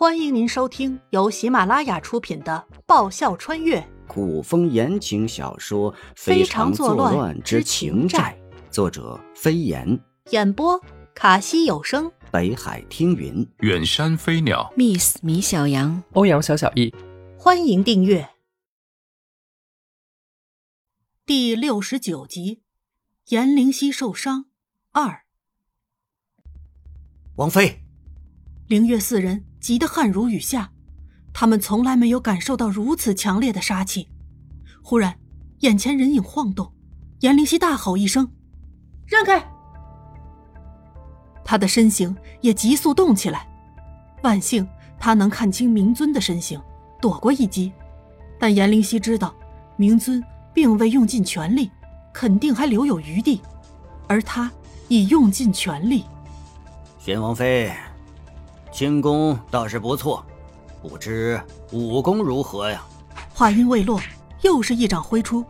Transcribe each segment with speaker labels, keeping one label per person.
Speaker 1: 欢迎您收听由喜马拉雅出品的《爆笑穿越。
Speaker 2: 古风言情小说《
Speaker 1: 非
Speaker 2: 常
Speaker 1: 作
Speaker 2: 乱
Speaker 1: 之
Speaker 2: 情
Speaker 1: 债》，
Speaker 2: 作者飞檐，
Speaker 1: 演播卡西有声，
Speaker 2: 北海听云，
Speaker 3: 远山飞鸟
Speaker 4: ，Miss 米小羊，
Speaker 5: 欧阳小小易。
Speaker 1: 欢迎订阅。第六十九集。颜灵犀受伤二，
Speaker 2: 王妃。
Speaker 1: 凌月四人急得汗如雨下，他们从来没有感受到如此强烈的杀气。忽然，眼前人影晃动，颜灵犀大吼一声：“让开！”他的身形也急速动起来。万幸，他能看清明尊的身形，躲过一击。但颜灵犀知道，明尊并未用尽全力，肯定还留有余地，而他已用尽全力。
Speaker 2: 玄王妃。轻功倒是不错，不知武功如何呀？
Speaker 1: 话音未落，又是一掌挥出，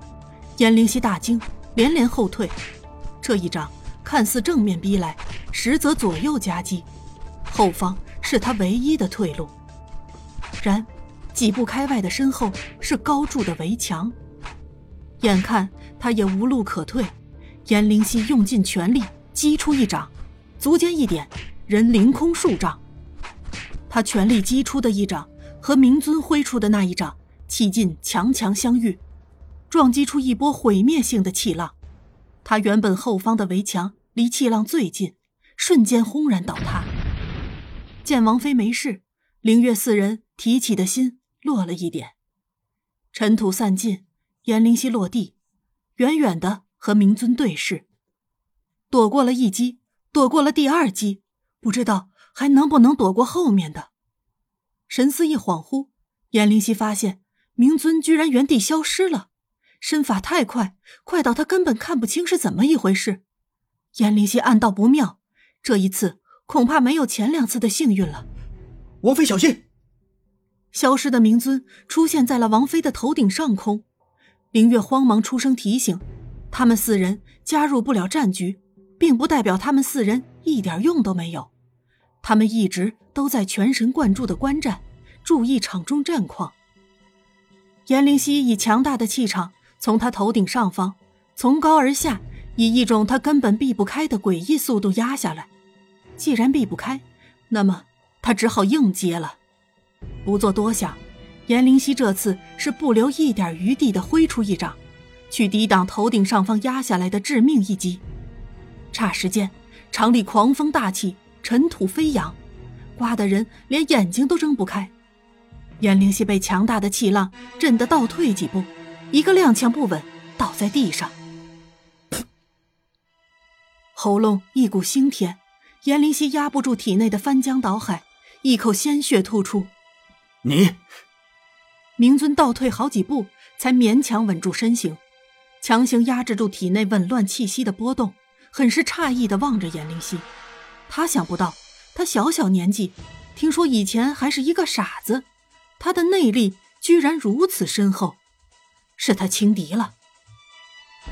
Speaker 1: 颜灵犀大惊，连连后退。这一掌看似正面逼来，实则左右夹击，后方是他唯一的退路。然，几步开外的身后是高筑的围墙，眼看他也无路可退，颜灵犀用尽全力击出一掌，足尖一点，人凌空数丈。他全力击出的一掌和明尊挥出的那一掌气劲强强相遇，撞击出一波毁灭性的气浪。他原本后方的围墙离气浪最近，瞬间轰然倒塌。见王妃没事，灵月四人提起的心落了一点。尘土散尽，颜灵犀落地，远远的和明尊对视，躲过了一击，躲过了第二击，不知道。还能不能躲过后面的？神思一恍惚，颜灵犀发现明尊居然原地消失了，身法太快，快到他根本看不清是怎么一回事。颜灵犀暗道不妙，这一次恐怕没有前两次的幸运了。
Speaker 2: 王妃小心！
Speaker 1: 消失的明尊出现在了王妃的头顶上空，凌月慌忙出声提醒：他们四人加入不了战局，并不代表他们四人一点用都没有。他们一直都在全神贯注的观战，注意场中战况。颜灵犀以强大的气场从他头顶上方从高而下，以一种他根本避不开的诡异速度压下来。既然避不开，那么他只好硬接了。不做多想，颜灵犀这次是不留一点余地的挥出一掌，去抵挡头顶上方压下来的致命一击。霎时间，场里狂风大起。尘土飞扬，刮得人连眼睛都睁不开。颜灵犀被强大的气浪震得倒退几步，一个踉跄不稳，倒在地上，喉咙一股腥甜。颜灵犀压不住体内的翻江倒海，一口鲜血吐出。
Speaker 2: 你，
Speaker 1: 明尊倒退好几步，才勉强稳住身形，强行压制住体内紊乱气息的波动，很是诧异的望着颜灵犀。他想不到，他小小年纪，听说以前还是一个傻子，他的内力居然如此深厚，是他轻敌了。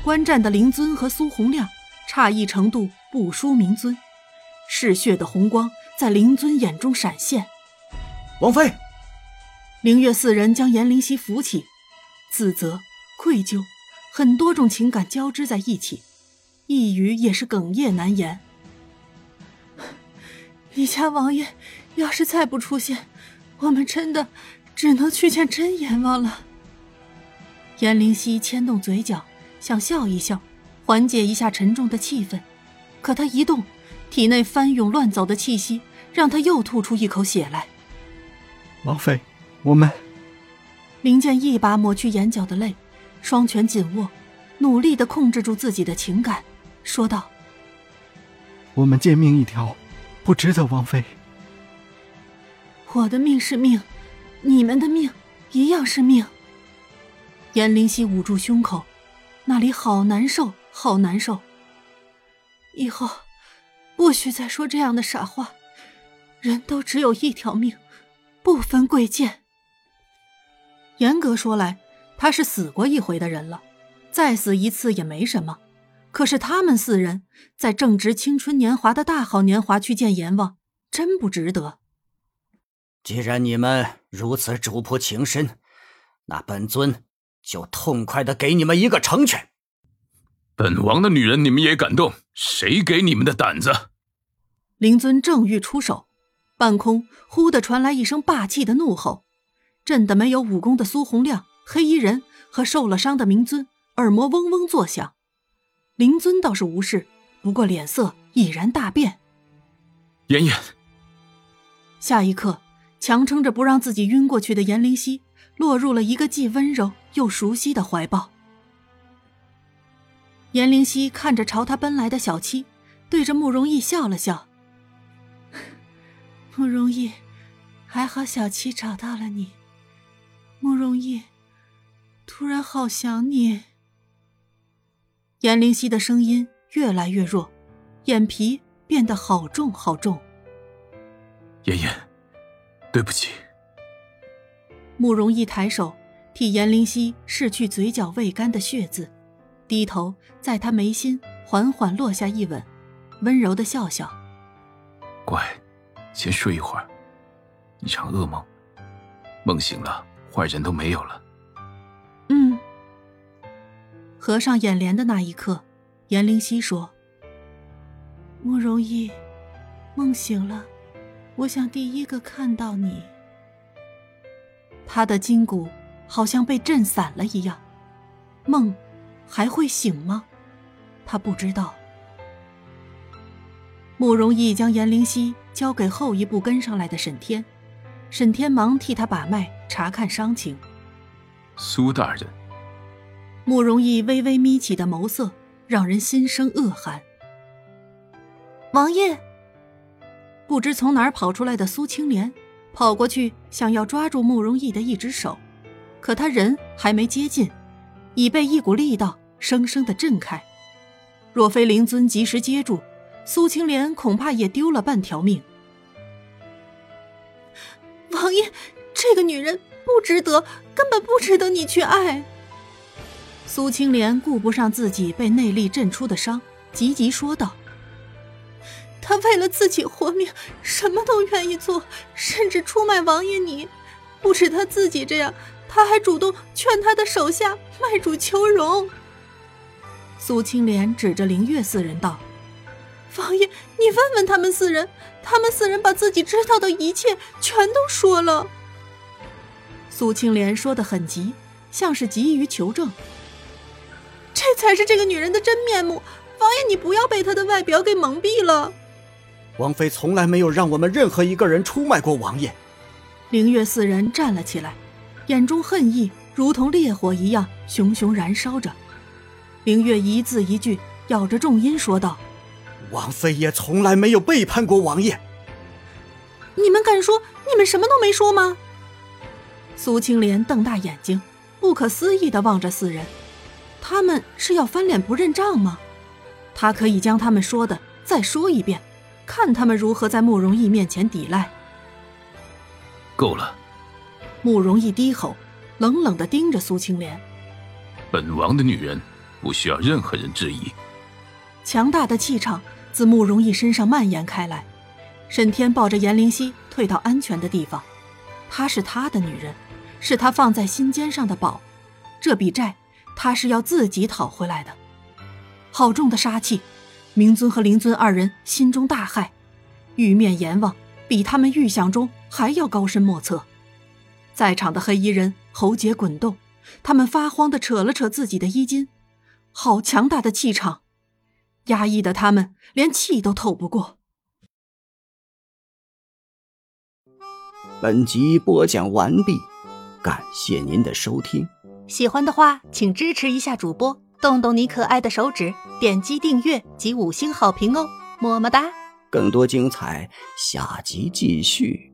Speaker 1: 观战的灵尊和苏洪亮诧异程度不输明尊，嗜血的红光在灵尊眼中闪现。
Speaker 2: 王妃，
Speaker 1: 灵月四人将颜灵犀扶起，自责、愧疚，很多种情感交织在一起，一语也是哽咽难言。李家王爷，要是再不出现，我们真的只能去见真阎王了。颜灵犀牵动嘴角，想笑一笑，缓解一下沉重的气氛。可他一动，体内翻涌乱走的气息，让他又吐出一口血来。
Speaker 5: 王妃，我们……
Speaker 1: 林剑一把抹去眼角的泪，双拳紧握，努力的控制住自己的情感，说道：“
Speaker 5: 我们贱命一条。”不值得，王妃。
Speaker 1: 我的命是命，你们的命一样是命。颜灵犀捂住胸口，那里好难受，好难受。以后不许再说这样的傻话。人都只有一条命，不分贵贱。严格说来，他是死过一回的人了，再死一次也没什么。可是他们四人在正值青春年华的大好年华去见阎王，真不值得。
Speaker 2: 既然你们如此主仆情深，那本尊就痛快的给你们一个成全。
Speaker 3: 本王的女人你们也敢动？谁给你们的胆子？
Speaker 1: 灵尊正欲出手，半空忽的传来一声霸气的怒吼，震得没有武功的苏洪亮、黑衣人和受了伤的明尊耳膜嗡嗡作响。灵尊倒是无事，不过脸色已然大变。
Speaker 3: 妍妍，
Speaker 1: 下一刻，强撑着不让自己晕过去的颜灵犀落入了一个既温柔又熟悉的怀抱。颜灵犀看着朝他奔来的小七，对着慕容逸笑了笑。慕容逸，还好小七找到了你。慕容逸，突然好想你。颜灵犀的声音越来越弱，眼皮变得好重好重。
Speaker 3: 妍妍，对不起。
Speaker 1: 慕容逸抬手替颜灵犀拭去嘴角未干的血渍，低头在她眉心缓缓落下一吻，温柔的笑笑。
Speaker 3: 乖。先睡一会儿，一场噩梦，梦醒了，坏人都没有了。
Speaker 1: 合上眼帘的那一刻，颜灵犀说：“慕容逸，梦醒了，我想第一个看到你。”他的筋骨好像被震散了一样，梦还会醒吗？他不知道。慕容逸将颜灵犀。交给后一步跟上来的沈天，沈天忙替他把脉查看伤情。
Speaker 3: 苏大人，
Speaker 1: 慕容逸微微眯起的眸色让人心生恶寒。王爷，不知从哪儿跑出来的苏青莲，跑过去想要抓住慕容逸的一只手，可他人还没接近，已被一股力道生生的震开。若非灵尊及时接住，苏青莲恐怕也丢了半条命。王爷，这个女人不值得，根本不值得你去爱。苏青莲顾不上自己被内力震出的伤，急急说道：“他为了自己活命，什么都愿意做，甚至出卖王爷你。不止他自己这样，他还主动劝他的手下卖主求荣。”苏青莲指着灵月四人道。王爷，你问问他们四人，他们四人把自己知道的一切全都说了。苏青莲说的很急，像是急于求证。这才是这个女人的真面目。王爷，你不要被她的外表给蒙蔽了。
Speaker 2: 王妃从来没有让我们任何一个人出卖过王爷。
Speaker 1: 灵月四人站了起来，眼中恨意如同烈火一样熊熊燃烧着。灵月一字一句咬着重音说道。
Speaker 2: 王妃也从来没有背叛过王爷。
Speaker 1: 你们敢说你们什么都没说吗？苏青莲瞪大眼睛，不可思议的望着四人，他们是要翻脸不认账吗？他可以将他们说的再说一遍，看他们如何在慕容逸面前抵赖。
Speaker 3: 够了！
Speaker 1: 慕容逸低吼，冷冷的盯着苏青莲。
Speaker 3: 本王的女人，不需要任何人质疑。
Speaker 1: 强大的气场。自慕容逸身上蔓延开来，沈天抱着颜灵犀退到安全的地方。她是他的女人，是他放在心尖上的宝，这笔债他是要自己讨回来的。好重的杀气！明尊和灵尊二人心中大骇，玉面阎王比他们预想中还要高深莫测。在场的黑衣人喉结滚动，他们发慌地扯了扯自己的衣襟。好强大的气场！压抑的他们连气都透不过。
Speaker 2: 本集播讲完毕，感谢您的收听。
Speaker 1: 喜欢的话，请支持一下主播，动动你可爱的手指，点击订阅及五星好评哦，么么哒！
Speaker 2: 更多精彩，下集继续。